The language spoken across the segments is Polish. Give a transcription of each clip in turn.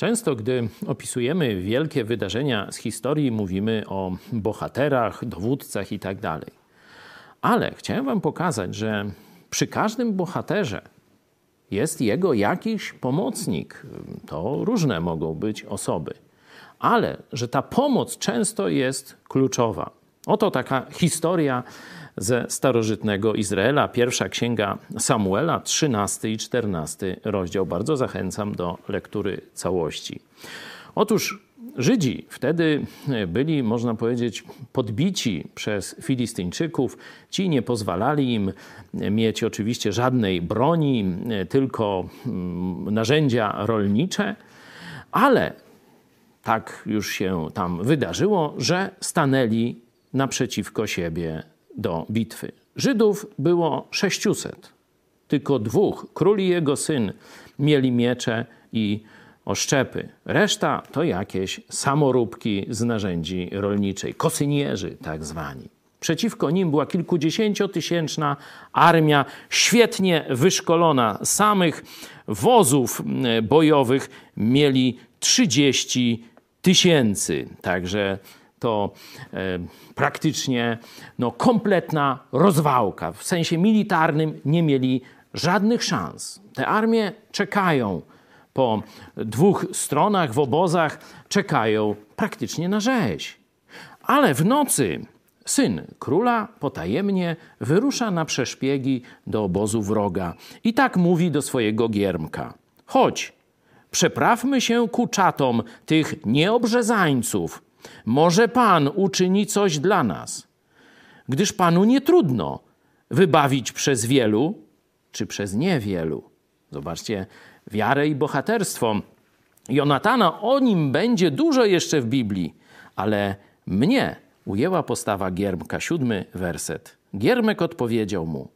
Często, gdy opisujemy wielkie wydarzenia z historii, mówimy o bohaterach, dowódcach itd. Tak Ale chciałem Wam pokazać, że przy każdym bohaterze jest jego jakiś pomocnik. To różne mogą być osoby, ale że ta pomoc często jest kluczowa. Oto taka historia ze starożytnego Izraela, pierwsza księga Samuela, 13 i 14 rozdział. Bardzo zachęcam do lektury całości. Otóż Żydzi wtedy byli, można powiedzieć, podbici przez Filistyńczyków. Ci nie pozwalali im mieć oczywiście żadnej broni, tylko mm, narzędzia rolnicze, ale tak już się tam wydarzyło, że stanęli naprzeciwko siebie do bitwy. Żydów było 600, tylko dwóch, król i jego syn, mieli miecze i oszczepy. Reszta to jakieś samoróbki z narzędzi rolniczej, kosynierzy tak zwani. Przeciwko nim była kilkudziesięciotysięczna armia, świetnie wyszkolona. Samych wozów bojowych mieli 30 tysięcy. Także to e, praktycznie no, kompletna rozwałka. W sensie militarnym nie mieli żadnych szans. Te armie czekają po dwóch stronach w obozach, czekają praktycznie na rzeź. Ale w nocy syn króla potajemnie wyrusza na przeszpiegi do obozu wroga i tak mówi do swojego giermka: Chodź, przeprawmy się ku czatom tych nieobrzezańców może Pan uczyni coś dla nas, gdyż Panu nie trudno wybawić przez wielu czy przez niewielu. Zobaczcie, wiarę i bohaterstwo Jonatana, o nim będzie dużo jeszcze w Biblii, ale mnie ujęła postawa Giermka, siódmy werset. Giermek odpowiedział mu: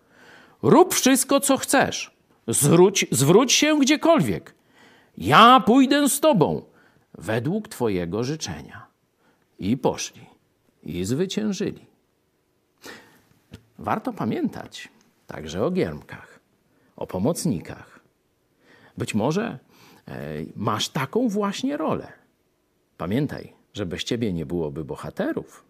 Rób wszystko, co chcesz, zwróć, zwróć się gdziekolwiek. Ja pójdę z tobą według Twojego życzenia. I poszli, i zwyciężyli. Warto pamiętać także o giermkach, o pomocnikach. Być może e, masz taką właśnie rolę. Pamiętaj, że bez ciebie nie byłoby bohaterów,